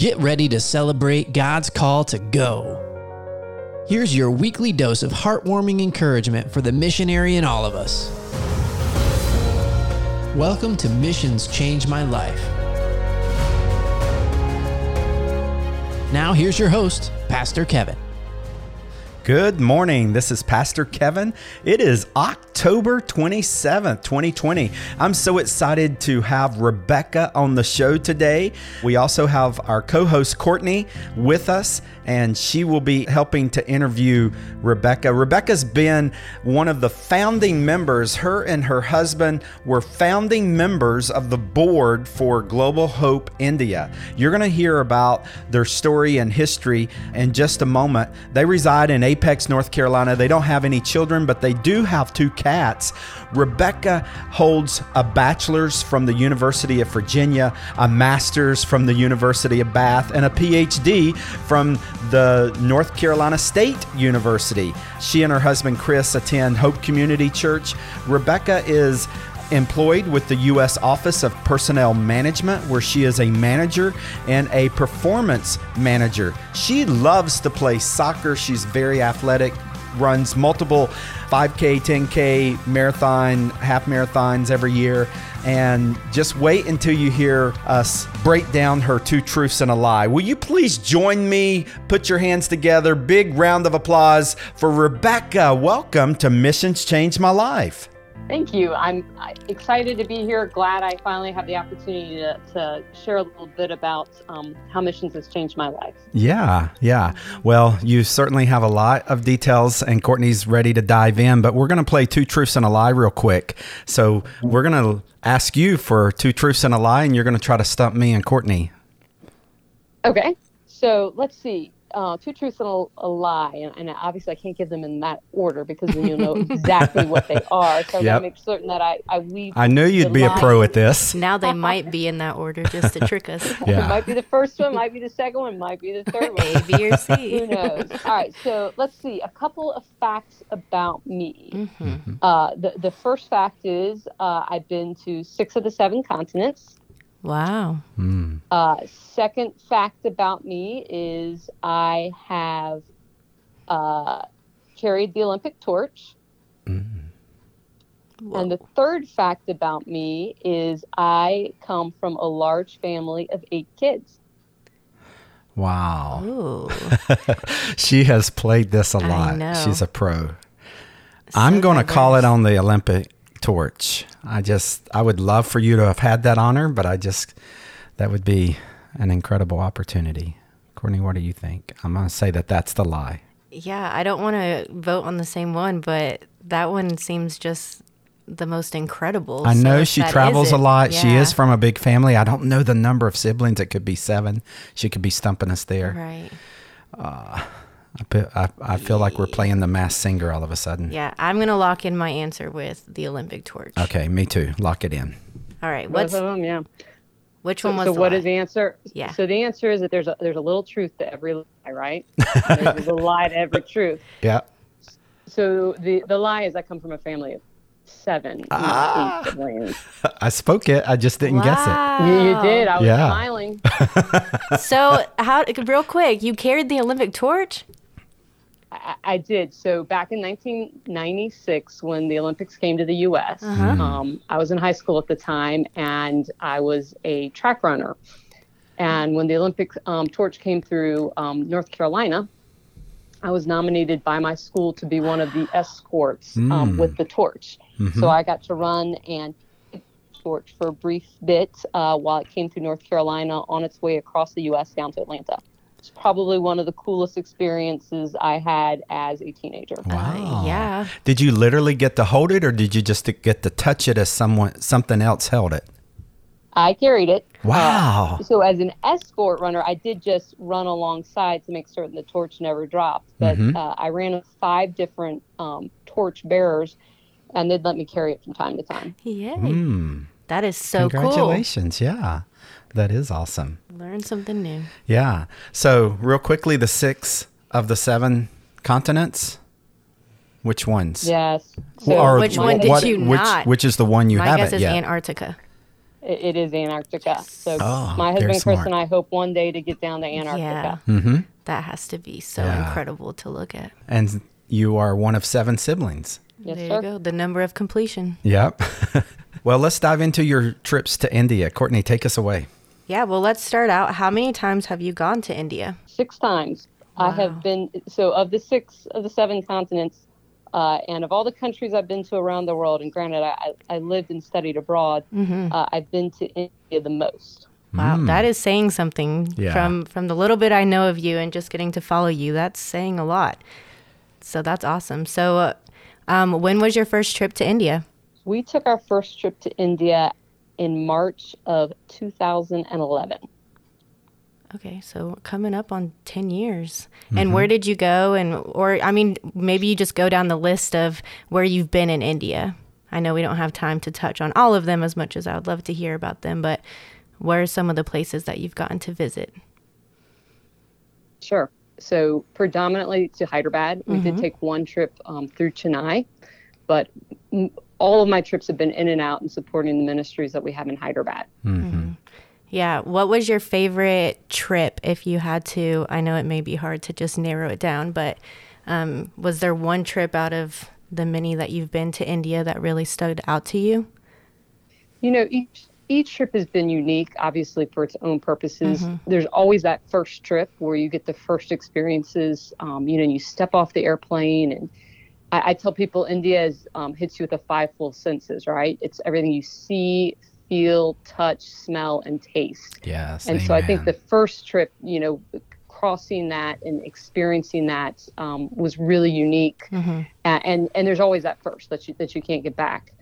Get ready to celebrate God's call to go. Here's your weekly dose of heartwarming encouragement for the missionary in all of us. Welcome to Missions Change My Life. Now, here's your host, Pastor Kevin. Good morning. This is Pastor Kevin. It is October 27th, 2020. I'm so excited to have Rebecca on the show today. We also have our co host Courtney with us, and she will be helping to interview Rebecca. Rebecca's been one of the founding members, her and her husband were founding members of the board for Global Hope India. You're going to hear about their story and history in just a moment. They reside in Apex, North Carolina. They don't have any children, but they do have two cats. Rebecca holds a bachelor's from the University of Virginia, a master's from the University of Bath, and a PhD from the North Carolina State University. She and her husband Chris attend Hope Community Church. Rebecca is employed with the U.S. Office of Personnel Management, where she is a manager and a performance manager. She loves to play soccer. She's very athletic, runs multiple 5K, 10K, marathon, half marathons every year. And just wait until you hear us break down her two truths and a lie. Will you please join me? Put your hands together. Big round of applause for Rebecca. Welcome to Missions Change My Life. Thank you. I'm excited to be here. Glad I finally have the opportunity to, to share a little bit about um, how missions has changed my life. Yeah, yeah. Well, you certainly have a lot of details, and Courtney's ready to dive in, but we're going to play two truths and a lie real quick. So we're going to ask you for two truths and a lie, and you're going to try to stump me and Courtney. Okay. So let's see uh, two truths and a, a lie, and, and, obviously I can't give them in that order because then you'll know exactly what they are. So yep. I make certain that I, I weave. I knew you'd be lie. a pro at this. Now they might be in that order just to trick us. yeah. it might be the first one, might be the second one, might be the third one. A, B, or C. Who knows? All right, so let's see. A couple of facts about me. Mm-hmm. mm-hmm. Uh, the the first fact is uh, I've been to six of the seven continents. Wow. Mm. Uh, second fact about me is I have uh, carried the Olympic torch. Mm. And the third fact about me is I come from a large family of eight kids. Wow. she has played this a lot. She's a pro. So I'm going to call it on the Olympic torch. I just, I would love for you to have had that honor, but I just, that would be an incredible opportunity. Courtney, what do you think? I'm going to say that that's the lie. Yeah, I don't want to vote on the same one, but that one seems just the most incredible. I know so she travels a lot. Yeah. She is from a big family. I don't know the number of siblings. It could be seven. She could be stumping us there. Right. Uh, I, I, feel like we're playing the Masked Singer all of a sudden. Yeah, I'm going to lock in my answer with the Olympic torch. Okay, me too. Lock it in. All right. What's, Both of them, yeah. Which so, one was so the what lie? is the answer? Yeah. So the answer is that there's a, there's a little truth to every lie, right? there's a lie to every truth. Yeah. So the, the lie is I come from a family of seven, ah, eight siblings. I spoke it. I just didn't wow. guess it. You, you did. I was yeah. smiling. so how real quick, you carried the Olympic torch? I, I, did. So back in 1996, when the Olympics came to the U.S., uh-huh. Hmm. um, I was in high school at the time, and I was a track runner. And when the Olympic um, torch came through um, North Carolina, I was nominated by my school to be one of the escorts mm. with the torch. Mm-hmm. So I got to run and torch for a brief bit uh, while it came through North Carolina on its way across the U.S. down to Atlanta. It's probably one of the coolest experiences I had as a teenager. Wow. Uh, yeah. Did you literally get to hold it or did you just get to touch it as someone something else held it? I carried it. Wow. Uh, so as an escort runner, I did just run alongside to make certain the torch never dropped. But mm-hmm. uh, I ran with five different um, torch bearers, and they'd let me carry it from time to time. Yay. Mm. That is so Congratulations. Cool. Yeah. That is awesome. Learn something new. Yeah. So, real quickly, the six of the seven continents. Which ones? Yes. So or which one did what, you which, not? Which is the one you My haven't guess is yet? Antarctica. It, it is Antarctica. So Oh, my husband Chris smart. and I hope one day to get down to Antarctica. Mm-hmm. That has to be so Yeah. incredible to look at. And you are one of seven siblings. Yes, there sir. you go. The number of completion. Yep. well, let's dive into your trips to India. Courtney, take us away. Yeah, well, let's start out. How many times have you gone to India? Six times. I have been so of the six of the seven continents, uh, and of all the countries I've been to around the world. And granted, I, I I lived and studied abroad. Uh, I've been to India the most. Wow, that is saying something Yeah. from from the little bit I know of you and just getting to follow you. That's saying a lot. So that's awesome. So, uh, um, when was your first trip to India? We took our first trip to India in March of 2011. Okay, so coming up on 10 years. And where did you go and or I mean, maybe you just go down the list of where you've been in India. I know we don't have time to touch on all of them as much as I would love to hear about them, but where are some of the places that you've gotten to visit? Sure. So predominantly to Hyderabad. We did take one trip um, through Chennai, but m- all of my trips have been in and out and supporting the ministries that we have in Hyderabad. Yeah, what was your favorite trip if you had to? I know it may be hard to just narrow it down, but um, was there one trip out of the many that you've been to India that really stood out to you? You know, each each trip has been unique, obviously for its own purposes. There's always that first trip where you get the first experiences. Um, you know, you step off the airplane, and I, I tell people India is, um, hits you with the five full senses. Right? It's everything you see, feel, touch, smell, and taste. Yes. and so I think the first trip, you know, crossing that and experiencing that um, was really unique. A- And and there's always that first that you that you can't get back.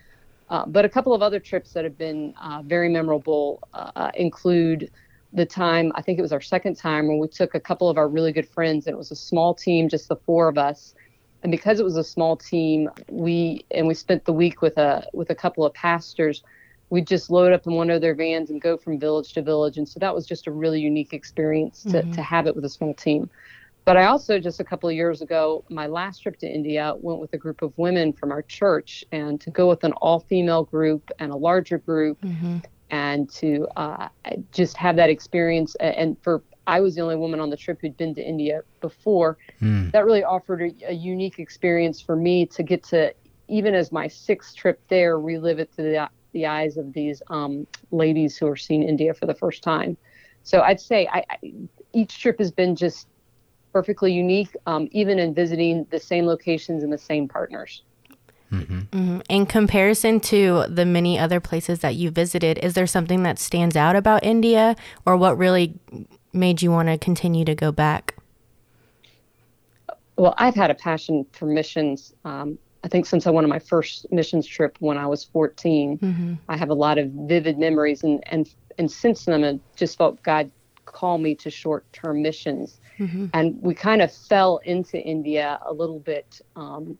Uh, but a couple of other trips that have been uh, very memorable uh, include the time I think it was our second time when we took a couple of our really good friends and it was a small team, just the four of us. And because it was a small team, we and we spent the week with a with a couple of pastors. We'd just load up in one of their vans and go from village to village. And so that was just a really unique experience to, to have it with a small team. But I also, just a couple of years ago, my last trip to India went with a group of women from our church, and to go with an all female group and a larger group, and to uh, just have that experience. And for I was the only woman on the trip who'd been to India before. That really offered a, a unique experience for me to get to, even as my sixth trip there, relive it through the, the eyes of these um, ladies who are seeing India for the first time. So I'd say I, I, each trip has been just perfectly unique, um, even in visiting the same locations and the same partners. In comparison to the many other places that you visited, is there something that stands out about India or what really made you want to continue to go back? Well, I've had a passion for missions. Um, I think since I went on my first missions trip when I was 14, I have a lot of vivid memories, and and and since then I just felt God call me to short-term missions, and we kind of fell into India a little bit um,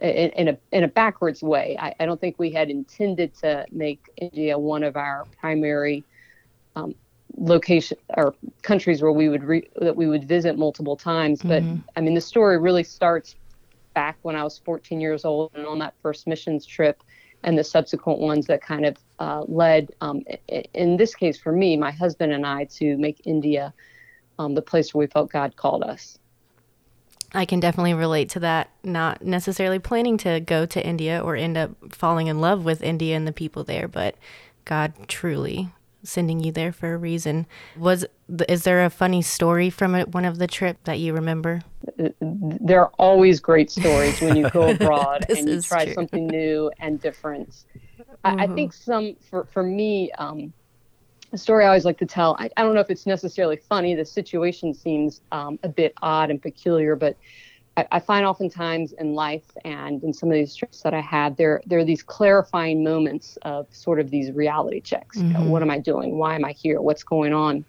in, in a in a backwards way. I, I don't think we had intended to make India one of our primary um, location or countries where we would re, that we would visit multiple times. But I mean, the story really starts back when I was 14 years old and on that first missions trip, and the subsequent ones that kind of uh, led, um, in this case for me, my husband and I, to make India um, the place where we felt God called us. I can definitely relate to that. Not necessarily planning to go to India or end up falling in love with India and the people there, but God truly sending you there for a reason. Was is there a funny story from one of the trip that you remember? there are always great stories when you go abroad and you try true. something new and different. I, I think some for for me, um, a story I always like to tell. I, I don't know if it's necessarily funny. The situation seems um, a bit odd and peculiar, but I, I find oftentimes in life and in some of these trips that I had, there there are these clarifying moments of sort of these reality checks. You know, what am I doing? Why am I here? What's going on?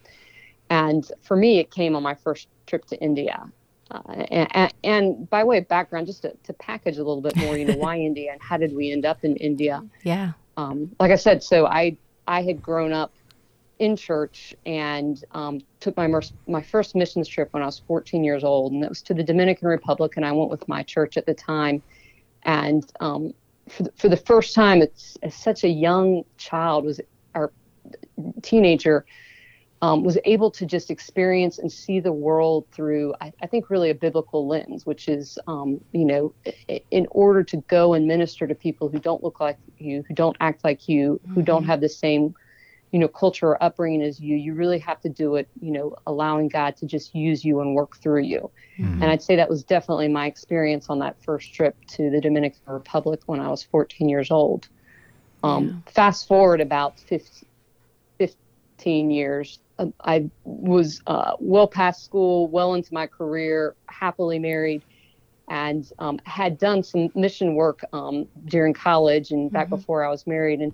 And for me, it came on my first trip to India. Uh, and, and by way of background, just to, to package a little bit more, you know, why India and how did we end up in India? Yeah. Um, like I said, so I I had grown up in church and um, took my mer- my first missions trip when I was 14 years old, and that was to the Dominican Republic, and I went with my church at the time, and um, for the, for the first time, it's as such a young child was or teenager, um, was able to just experience and see the world through, I, I think, really a biblical lens, which is, um, you know, in order to go and minister to people who don't look like you, who don't act like you, mm-hmm. who don't mm-hmm. have the same, you know, culture or upbringing as you, you really have to do it, you know, allowing God to just use you and work through you. Mm-hmm. And I'd say that was definitely my experience on that first trip to the Dominican Republic when I was 14 years old. Um, yeah. Fast forward about 15, 15 years I was uh, well past school, well into my career, happily married, and um, had done some mission work um, during college and back mm-hmm. before I was married. And, and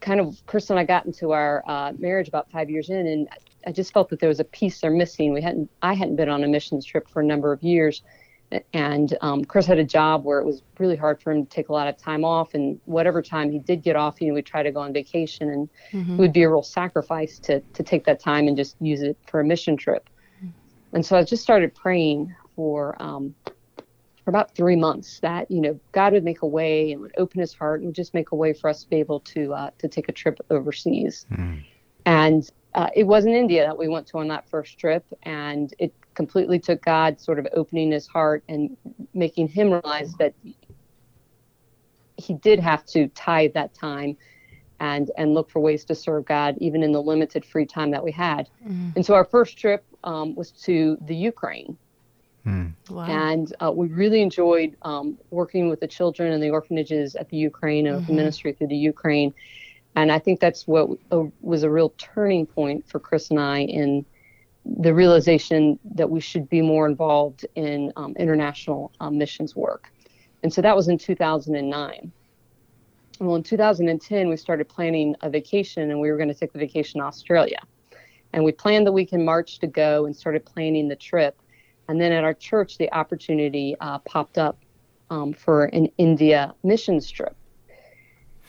kind of, Chris and I got into our uh, marriage about five years in, and I just felt that there was a piece there missing. We hadn't, I hadn't been on a missions trip for a number of years and um, Chris had a job where it was really hard for him to take a lot of time off, and whatever time he did get off, you know, we'd try to go on vacation, and mm-hmm. it would be a real sacrifice to to take that time and just use it for a mission trip. Mm-hmm. And so I just started praying for um, for about three months that you know God would make a way and would open His heart and would just make a way for us to be able to uh, to take a trip overseas. Mm. And uh, it was in India that we went to on that first trip, and it completely took God sort of opening his heart and making him realize that he did have to tithe that time and and look for ways to serve God even in the limited free time that we had. Mm. And so our first trip um, was to the Ukraine. Mm. Wow. And uh, we really enjoyed um, working with the children and the orphanages at the Ukraine and mm-hmm. ministry through the Ukraine. And I think that's what uh, was a real turning point for Chris and I in the realization that we should be more involved in um, international um, missions work. And so that was in 2009. Well, in 2010, we started planning a vacation and we were going to take the vacation to Australia. And we planned the week in March to go and started planning the trip. And then at our church, the opportunity uh, popped up um, for an India missions trip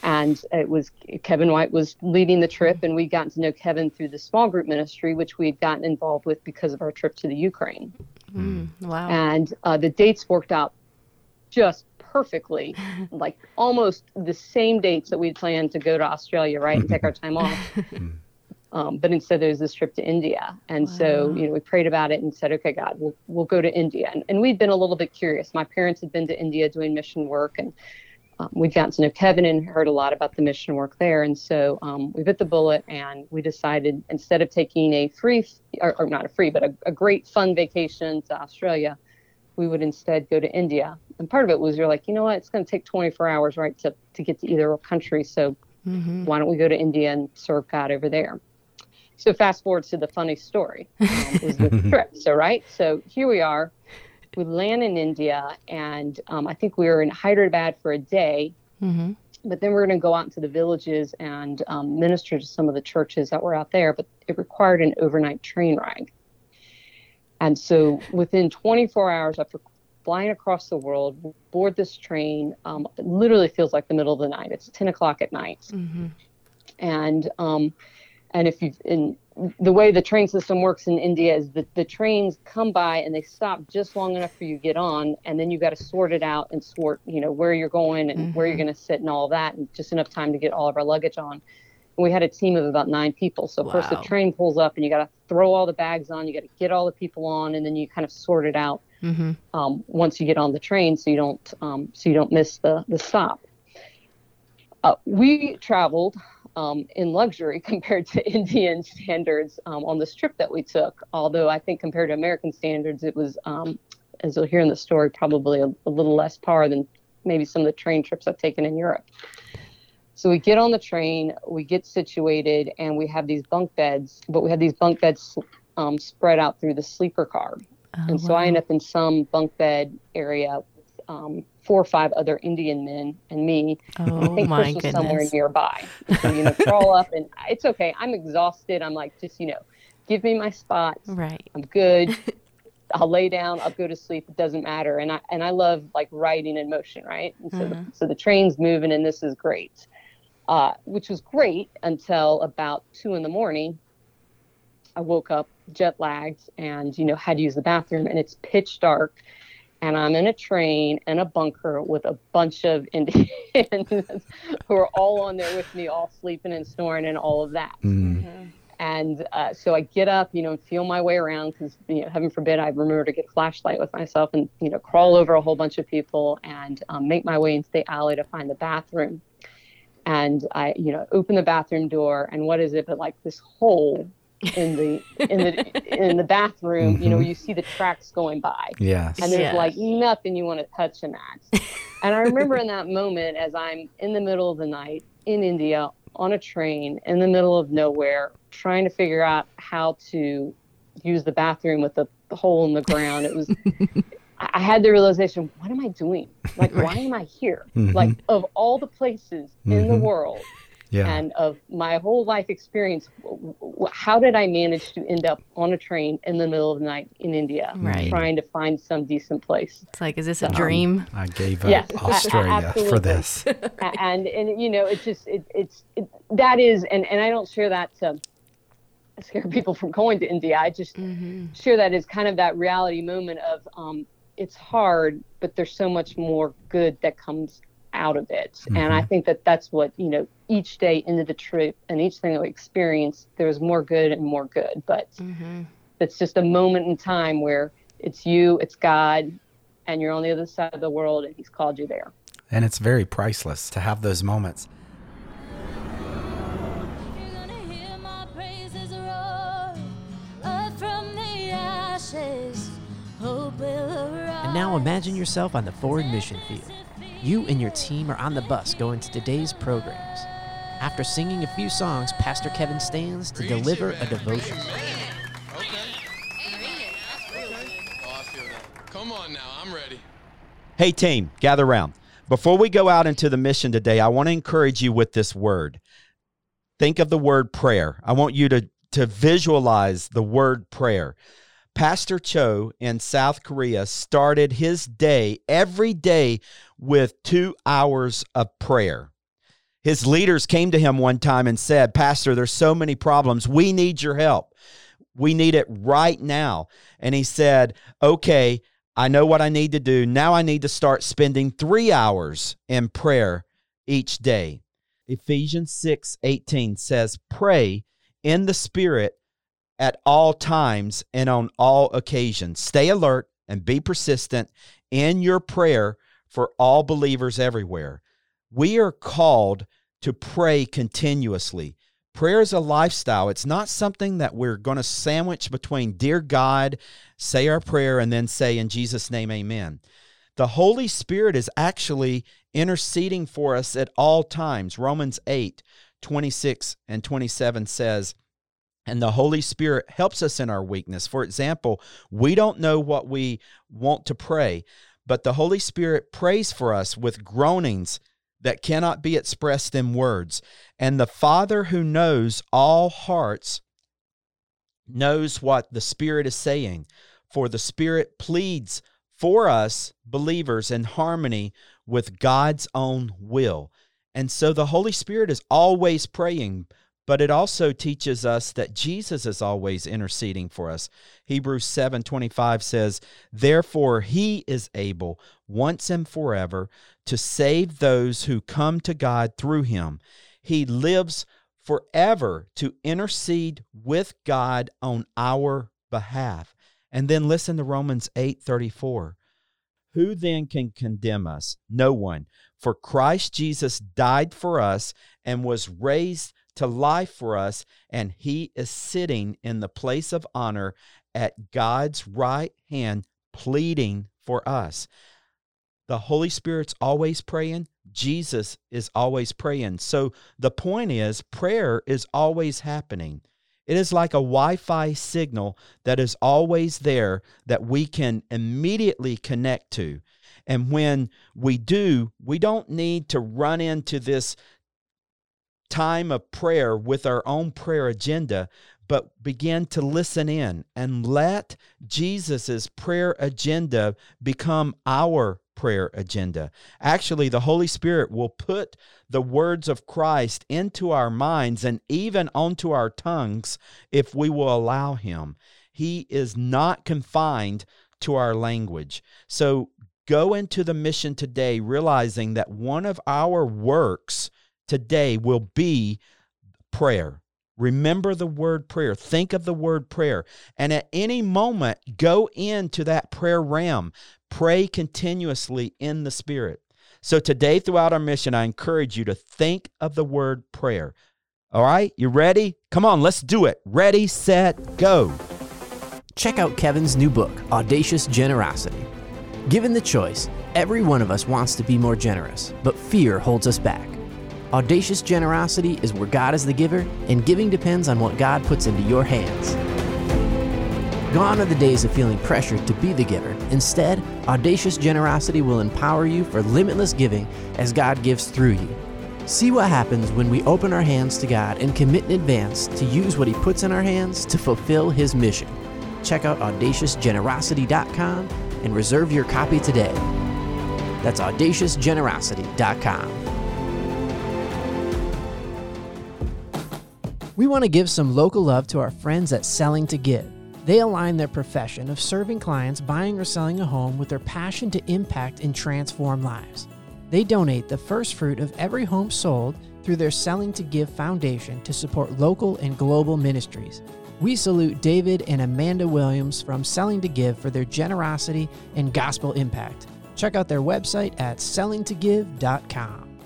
and it was Kevin White was leading the trip, and we'd gotten to know Kevin through the small group ministry, which we had gotten involved with because of our trip to the Ukraine. Mm, wow! And uh, the dates worked out just perfectly, like almost the same dates that we'd planned to go to Australia, right, and take our time off. Um, but instead, there was this trip to India, and wow. so you know we prayed about it and said, "Okay, God, we'll we'll go to India." And, and we'd been a little bit curious. My parents had been to India doing mission work, and um, we'd gotten to know Kevin and heard a lot about the mission work there. And so um, we bit the bullet and we decided instead of taking a free, or, or not a free, but a, a, great fun vacation to Australia, we would instead go to India. And part of it was you're like, you know what, it's going to take 24 hours, right, to, to get to either country. So mm-hmm. why don't we go to India and serve God over there? So fast forward to the funny story um, was the trip. So right, so here we are we land in India, and um, I think we were in Hyderabad for a day. Mm-hmm. But then we are going to go out into the villages and um, minister to some of the churches that were out there. But it required an overnight train ride. And so within 24 hours after flying across the world, board this train, um, it literally feels like the middle of the night. It's 10 o'clock at night. Mm-hmm. And um, and if you've in the way the train system works in India is that the trains come by and they stop just long enough for you to get on, and then you got to sort it out and sort, you know, where you're going and mm-hmm. where you're mm-hmm. going to sit and all that, and just enough time to get all of our luggage on. And we had a team of about nine people. So wow. first the train pulls up, and you got to throw all the bags on, you got to get all the people on, and then you kind of sort it out mm-hmm. um, once you get on the train, so you don't um, so you don't miss the the stop. Uh, we traveled um, in luxury compared to Indian standards um, on this trip that we took. Although I think compared to American standards, it was, um, as you'll hear in the story, probably a, a, little less par than maybe some of the train trips I've taken in Europe. So we get on the train, we get situated, and we have these bunk beds, but we had these bunk beds um, spread out through the sleeper car. Oh, and so wow. I end up in some bunk bed area um, four or five other Indian men and me. Oh I think my Chris was goodness. somewhere nearby. So, you know, crawl up and it's okay. I'm exhausted. I'm like, just, you know, give me my spot. Right. I'm good. I'll lay down, I'll go to sleep. It doesn't matter. And I, and I love like riding in motion. Right. And so, mm-hmm. the, so the train's moving and this is great. Uh, which was great until about two in the morning. I woke up jet lagged and, you know, had to use the bathroom and it's pitch dark and I'm in a train in a bunker with a bunch of Indians who are all on there with me, all sleeping and snoring and all of that. Mm-hmm. And uh, so I get up, you know, and feel my way around because, you know, heaven forbid I remember to get a flashlight with myself and, you know, crawl over a whole bunch of people and um, make my way into the alley to find the bathroom. And I, you know, open the bathroom door, and what is it but like this hole in the in the in the bathroom? Mm-hmm. You know, mm-hmm. you see the tracks going by. Yes. And there's yes. like nothing you want to touch in that. and I remember in that moment as I'm in the middle of the night in India on a train in the middle of nowhere, trying to figure out how to use the bathroom with the, the hole in the ground. It was, I had the realization, what am I doing? Like, why am I here? Mm-hmm. Like, of all the places mm-hmm. in the mm-hmm. world, yeah. and of my whole life experience, how did I manage to end up on a train in the middle of the night in India, right. trying to find some decent place? It's like, is this a um, dream? I gave up yes, Australia for this. and and you know, it just it, it's it, that is, and and I don't share that to scare people from going to India. I just mm-hmm. share that as kind of that reality moment of um, it's hard, but there's so much more good that comes out of it. Mm-hmm. And I mm-hmm. think that that's what, you know, each day into the trip and each thing that we experience, there's more good and more good. But mm-hmm. it's just a moment in time where it's you, it's God, and you're on the other side of the world and He's called you there. And it's very priceless to have those moments. And now imagine yourself on the forward mission field. You and your team are on the bus going to today's programs. After singing a few songs, Pastor Kevin stands to deliver a devotion. Okay. Come on now, I'm ready. Hey, team, gather round. Before we go out into the mission today, I want to encourage you with this word. Think of the word prayer. I want you to, to visualize the word prayer. Pastor Cho in South Korea started his day every day with two hours of prayer. His leaders came to him one time and said, Pastor, there's so many problems. We need your help. We need it right now. And he said, Okay, I know what I need to do. Now I need to start spending three hours in prayer each day. Ephesians 6 18 says, Pray in the Spirit at all times and on all occasions. Stay alert and be persistent in your prayer for all believers everywhere. We are called to pray continuously. Prayer is a lifestyle. It's not something that we're going to sandwich between, Dear God, say our prayer, and then say, In Jesus' name, amen. The Holy Spirit is actually interceding for us at all times. Romans 8, 26 and 27 says, and the Holy Spirit helps us in our weakness. For example, we don't know what we want to pray, but the Holy Spirit prays for us with groanings that cannot be expressed in words. And the Father who knows all hearts knows what the Spirit is saying, for the Spirit pleads for us believers in harmony with God's own will. And so the Holy Spirit is always praying but it also teaches us that Jesus is always interceding for us. Hebrews 7:25 says, "Therefore he is able once and forever to save those who come to God through him. He lives forever to intercede with God on our behalf." And then listen to Romans 8:34. Who then can condemn us? No one. For Christ Jesus died for us and was raised to life for us, and he is sitting in the place of honor at God's right hand, pleading for us. The Holy Spirit's always praying. Jesus is always praying. So the point is, prayer is always happening. It is like a Wi Fi signal that is always there that we can immediately connect to. And when we do, we don't need to run into this time of prayer with our own prayer agenda, but begin to listen in and let Jesus' prayer agenda become our prayer agenda. Actually, the Holy Spirit will put the words of Christ into our minds and even onto our tongues if we will allow Him. He is not confined to our language. So go into the mission today realizing that one of our works today will be prayer. Remember the word prayer. Think of the word prayer. And at any moment, go into that prayer realm. Pray continuously in the Spirit. So today, throughout our mission, I encourage you to think of the word prayer. All right, you ready? Come on, let's do it. Ready, set, go. Check out Kevin's new book, Audacious Generosity. Given the choice, every one of us wants to be more generous, but fear holds us back. Audacious generosity is where God is the giver, and giving depends on what God puts into your hands. Gone are the days of feeling pressured to be the giver. Instead, audacious generosity will empower you for limitless giving as God gives through you. See what happens when we open our hands to God and commit in advance to use what He puts in our hands to fulfill His mission. Check out audaciousgenerosity.com and reserve your copy today. That's audaciousgenerosity.com. We want to give some local love to our friends at Selling to Give. They align their profession of serving clients buying or selling a home with their passion to impact and transform lives. They donate the first fruit of every home sold through their Selling to Give Foundation to support local and global ministries. We salute David and Amanda Williams from Selling to Give for their generosity and gospel impact. Check out their website at sellingtogive.com.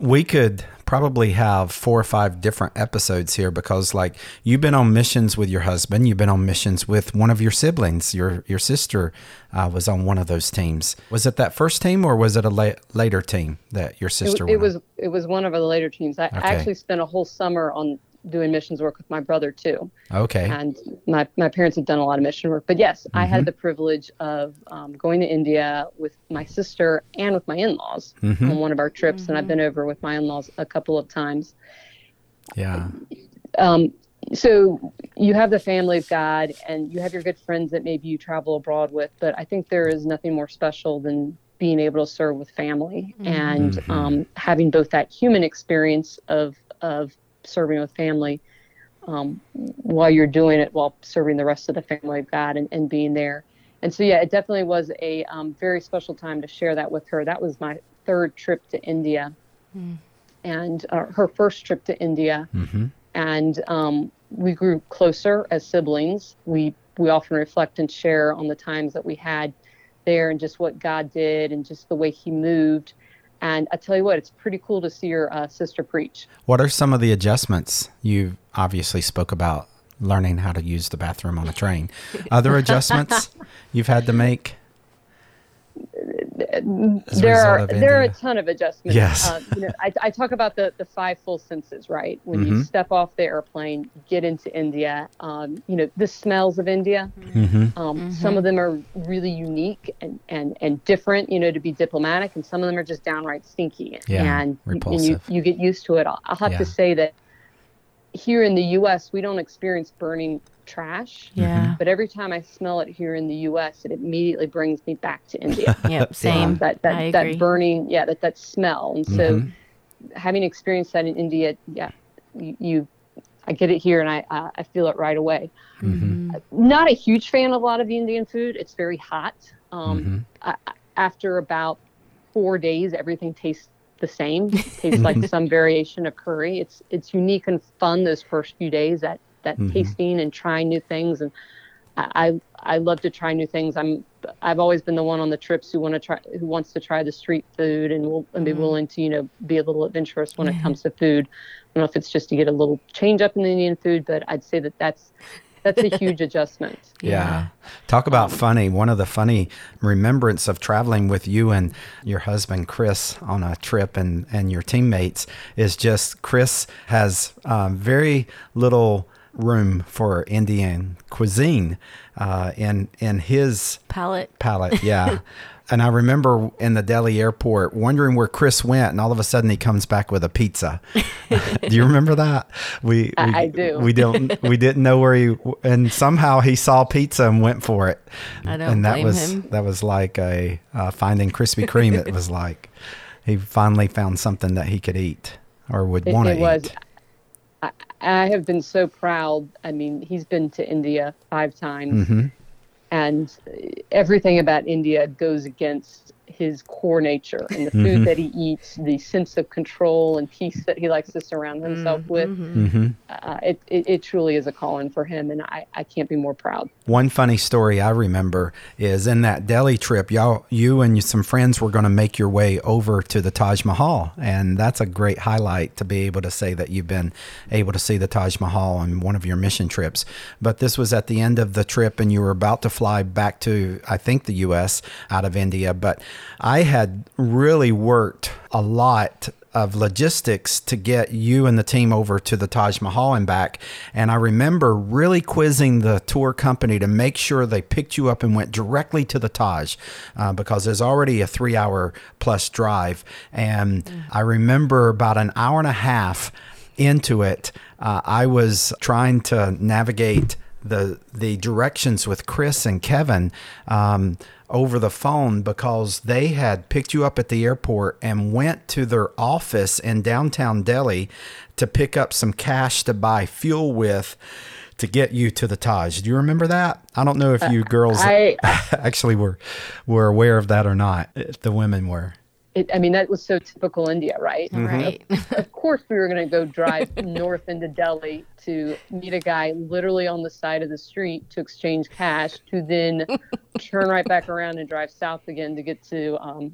We could probably have four or five different episodes here because like you've been on missions with your husband you've been on missions with one of your siblings your your sister uh, was on one of those teams was it that first team or was it a la- later team that your sister it, it was on? it was one of the later teams i Okay. actually spent a whole summer on doing missions work with my brother too. Okay. And my, my parents had done a lot of mission work. But yes i Mm-hmm. had the privilege of um, going to india with my sister and with my in-laws Mm-hmm. on one of our trips. And i've been over with my in-laws a couple of times. Yeah. Um, so you have the family of god and you have your good friends that maybe you travel abroad with but i think there is nothing more special than being able to serve with family and Mm-hmm. um, having both that human experience of of serving with family um, while you're doing it while serving the rest of the family of God and, and being there. And so, yeah, it definitely was a um, very special time to share that with her. That was my third trip to India and uh, her first trip to India. mm-hmm. And um, we grew closer as siblings. We, we often reflect and share on the times that we had there and just what God did and just the way He moved. And I tell you what, it's pretty cool to see your uh, sister preach. what are some of the adjustments you obviously spoke about learning how to use the bathroom on a train other adjustments you've had to make As there are of there are a ton of adjustments. Yes. Uh, you know, I, I talk about the the five full senses, right? When Mm-hmm. you step off the airplane, get into India. Um, you know, the smells of India. mm-hmm. Um, Some of them are really unique and, and, and different, you know, to be diplomatic, and some of them are just downright stinky. Yeah, and, and you, repulsive. you get used to it. I'll, I'll have Yeah. to say that here in the U.S., we don't experience burning trash. Yeah. But every time I smell it here in the U.S., it immediately brings me back to India. Yep. Same. that I that, agree. that burning, yeah, that that smell. And so, Mhm. having experienced that in India, yeah, you, you I get it here, and I I I feel it right away. Mm-hmm. Not a huge fan of a lot of the Indian food. It's very hot. Um, Mm-hmm. I, I- after about four days, everything tastes the same. tastes like some variation of curry. It's it's unique and fun those first few days. That that Mm-hmm. tasting and trying new things and I, I I love to try new things. I'm I've always been the one on the trips who want to try who wants to try the street food and will and be willing to you know be a little adventurous when it comes to food. I don't know if it's just to get a little change up in the Indian food, but I'd say that that's that's a huge adjustment. Yeah. Talk about funny. One of the funny remembrance of traveling with you and your husband, Chris, on a trip and, and your teammates is just Chris has um, very little room for Indian cuisine uh, in, in his Palette. palate. Yeah. and I remember in the Delhi airport wondering where Chris went, and all of a sudden he comes back with a pizza. do you remember that? We, we I- I do. We don't. We didn't know where he, and somehow he saw pizza and went for it. I don't and that blame was him. that was like a uh, finding Krispy Kreme. it was like he finally found something that he could eat or would want to eat. was. I have been so proud. I mean, he's been to India five times, Mm-hmm. and everything about India goes against his core nature and the food Mm-hmm. that he eats, the sense of control and peace that he likes to surround himself with. Mm-hmm. Uh, it, it, it truly is a calling for him, and I, I can't be more proud. One funny story I remember is in that Delhi trip, y'all, you and some friends were going to make your way over to the Taj Mahal, and that's a great highlight to be able to say that you've been able to see the Taj Mahal on one of your mission trips. But this was at the end of the trip, and you were about to fly back to, I think, the U.S. out of India. But I had really worked a lot of logistics to get you and the team over to the Taj Mahal and back. And I remember really quizzing the tour company to make sure they picked you up and went directly to the Taj uh, because there's already a three hour plus drive. And I remember about an hour and a half into it, uh, I was trying to navigate the the directions with Chris and Kevin um, over the phone because they had picked you up at the airport and went to their office in downtown Delhi to pick up some cash to buy fuel with to get you to the Taj. Do you remember that? I don't know if you girls I- actually were were aware of that or not. The women were. It, I mean, that was so typical India, right? Right. of course we were going to go drive north into Delhi to meet a guy literally on the side of the street to exchange cash, to then turn right back around and drive south again to get to um,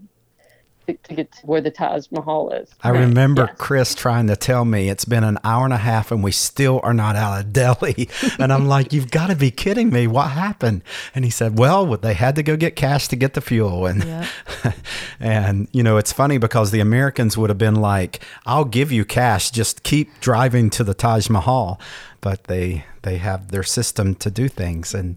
to, to get to where the Taj Mahal is. I remember Yes. Chris trying to tell me it's been an hour and a half and we still are not out of Delhi. And I'm like, you've got to be kidding me. What happened? And he said, well, they had to go get cash to get the fuel. And, Yeah. and you know, it's funny because the Americans would have been like, I'll give you cash. Just keep driving to the Taj Mahal. But they, they have their system to do things. And,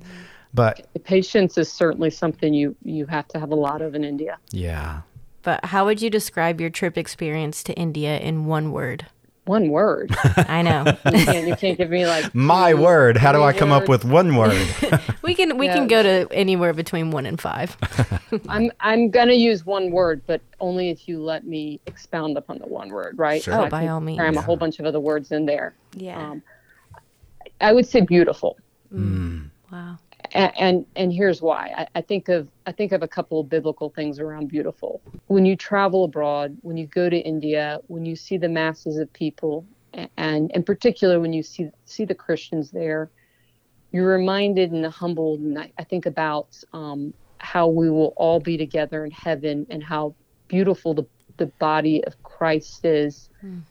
but Patience is certainly something you you have to have a lot of in India. yeah. But how would you describe your trip experience to India in one word? One word. I know. you, can't, you can't give me like My two, word. How do I come up with one word? We can we can go to anywhere between one and five. I'm I'm gonna use one word, but only if you let me expound upon the one word, right? Sure. Oh, I by all means. cram a whole bunch of other words in there. Yeah. Um, I would say beautiful, wow. And and, here's why. I, I think of I think of a couple of biblical things around beautiful. When you travel abroad, when you go to India, when you see the masses of people, and in particular when you see see the Christians there, you're reminded and humbled. And I, I think about um, how we will all be together in heaven and how beautiful the, the body of Christ is in,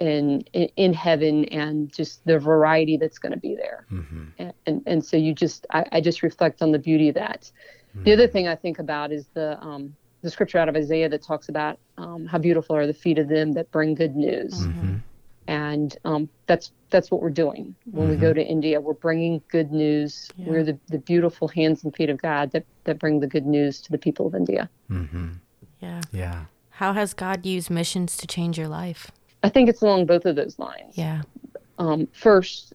in in heaven and just the variety that's going to be there. And, and and so you just I, I just reflect on the beauty of that. The other thing I think about is the um, the scripture out of Isaiah that talks about um, how beautiful are the feet of them that bring good news and um, that's that's what we're doing when we go to India. We're bringing good news. We're the, the beautiful hands and feet of God that that bring the good news to the people of India. Yeah. Yeah. How has God used missions to change your life? I think it's along both of those lines. Yeah. Um, first,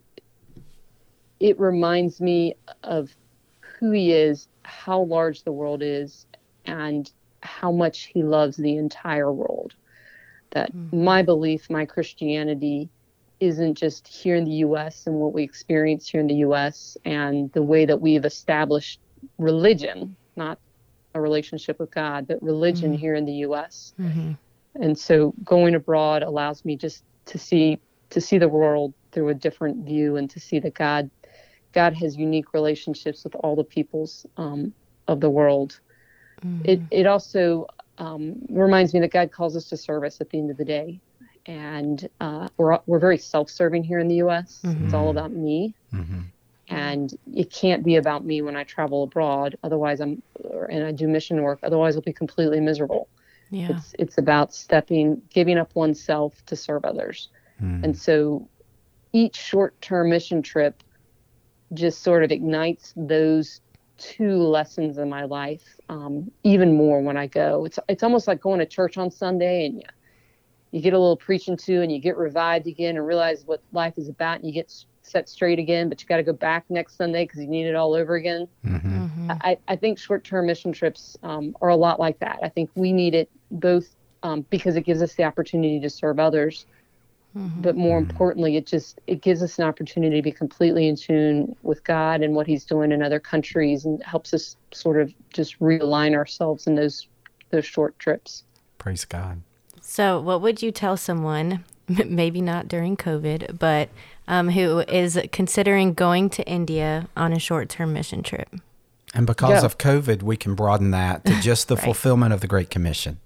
it reminds me of who He is, how large the world is, and how much He loves the entire world. That hmm. my belief, my Christianity, isn't just here in the U.S. and what we experience here in the U.S. and the way that we've established religion, not a relationship with God, but religion mm-hmm. here in the U.S. Mm-hmm. And so going abroad allows me just to see to see the world through a different view and to see that God God has unique relationships with all the peoples um, of the world. It it also um, reminds me that God calls us to service at the end of the day, and uh, we're we're very self-serving here in the U.S. It's all about me, and it can't be about me when I travel abroad. Otherwise, I'm and I do mission work. Otherwise, I'll be completely miserable. Yeah. It's it's about stepping, giving up oneself to serve others, and so each short-term mission trip just sort of ignites those two lessons in my life um, even more when I go. It's it's almost like going to church on Sunday and you you get a little preaching to and you get revived again and realize what life is about and you get set straight again, but you got to go back next Sunday because you need it all over again. I, I think short-term mission trips um, are a lot like that. I think we need it both um, because it gives us the opportunity to serve others, Mm-hmm. But more mm-hmm. importantly, it just it gives us an opportunity to be completely in tune with God and what He's doing in other countries, and helps us sort of just realign ourselves in those those short trips. Praise God. So, what would you tell someone, maybe not during COVID, but um, who is considering going to India on a short term mission trip? And because yeah. of COVID, we can broaden that to just the right. fulfillment of the Great Commission.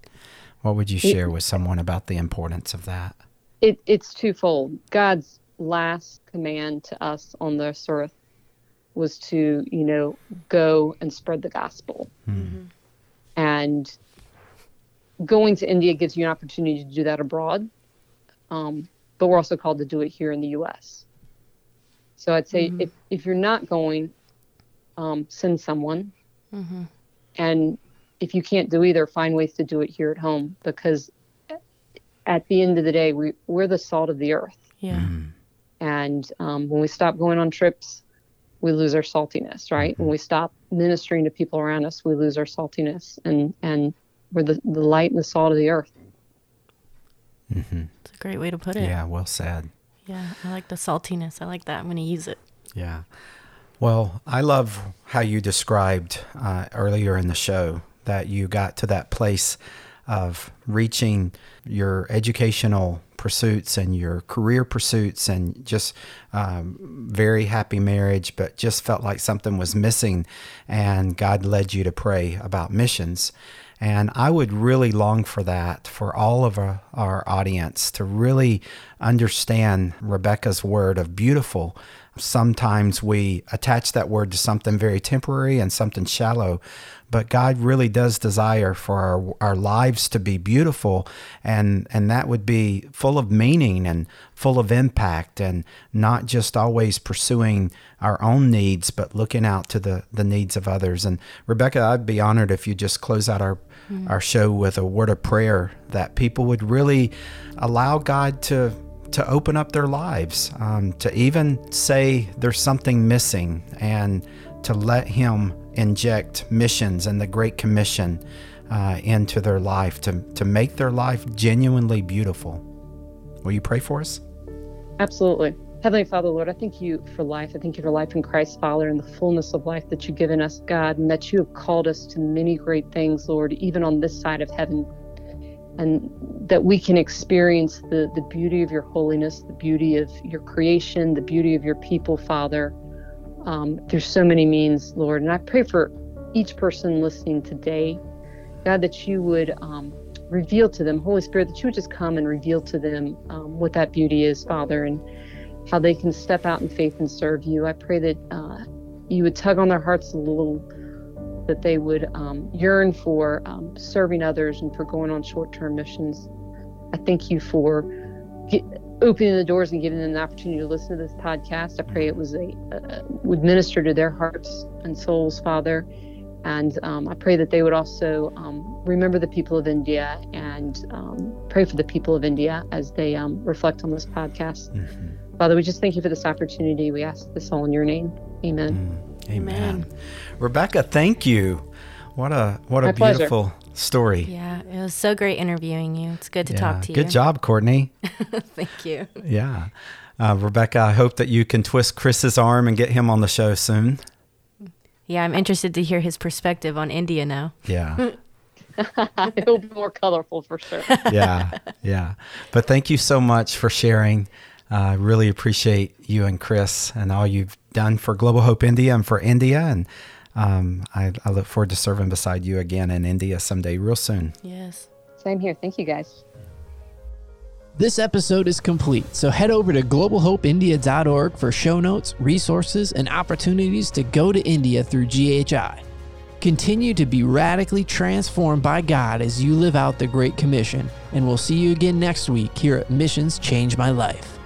What would you share it, with someone about the importance of that? It, it's twofold. God's last command to us on this earth was to, you know, go and spread the gospel. Mm-hmm. And going to India gives you an opportunity to do that abroad. Um, but we're also called to do it here in the U.S. So I'd say mm-hmm. if, if you're not going, um, send someone. Mm-hmm. And if you can't do either, find ways to do it here at home because at the end of the day, we, we're the salt of the earth. Yeah. Mm-hmm. And um, when we stop going on trips, we lose our saltiness, right? Mm-hmm. When we stop ministering to people around us, we lose our saltiness, and and we're the, the light and the salt of the earth. Great way to put it. Yeah, well said. Yeah, I like the saltiness. I like that. I'm going to use it. Yeah. Well, I love how you described uh, earlier in the show that you got to that place of reaching your educational pursuits and your career pursuits and just um, very happy marriage, but just felt like something was missing. And God led you to pray about missions. And I would really long for that for all of our, our audience to really understand Rebecca's word of beautiful sometimes we attach that word to something very temporary and something shallow. But God really does desire for our, our lives to be beautiful, and, and that would be full of meaning and full of impact, and not just always pursuing our own needs, but looking out to the, the needs of others. And Rebecca, I'd be honored if you just close out our, mm. our show with a word of prayer that people would really allow God to to open up their lives, um, to even say there's something missing, and to let Him inject missions and the Great Commission uh, into their life to, to make their life genuinely beautiful. Will you pray for us? Absolutely. Heavenly Father, Lord, I thank you for life. I thank you for life in Christ, Father, and the fullness of life that you've given us, God, and that you have called us to many great things, Lord, even on this side of heaven and that we can experience the, the beauty of your holiness, the beauty of your creation, the beauty of your people, Father. Um, there's so many means, Lord. And I pray for each person listening today, God, that you would um, reveal to them, Holy Spirit, that you would just come and reveal to them um, what that beauty is, Father, and how they can step out in faith and serve you. I pray that uh, you would tug on their hearts a little that they would um, yearn for um, serving others and for going on short term missions. I thank you for get, opening the doors and giving them the opportunity to listen to this podcast. I pray it was a, uh, would minister to their hearts and souls, Father. And um, I pray that they would also um, remember the people of India and um, pray for the people of India as they um, reflect on this podcast. Mm-hmm. Father, we just thank you for this opportunity. We ask this all in your name. Amen. Mm. Amen. Amen. Rebecca, thank you. What a what a My beautiful pleasure. story. Yeah, it was so great interviewing you. It's good to yeah, talk to you. Good job, Courtney. thank you. Yeah. Uh, Rebecca, I hope that you can twist Chris's arm and get him on the show soon. Yeah, I'm interested to hear his perspective on India now. Yeah. It'll be more colorful for sure. yeah, yeah. But thank you so much for sharing. I uh, really appreciate you and Chris and all you've done for Global Hope India and for India. And um, I, I look forward to serving beside you again in India someday, real soon. Yes. Same here. Thank you, guys. This episode is complete, so head over to globalhopeindia.org for show notes, resources, and opportunities to go to India through GHI. Continue to be radically transformed by God as you live out the Great Commission, and we'll see you again next week here at Missions Change My Life.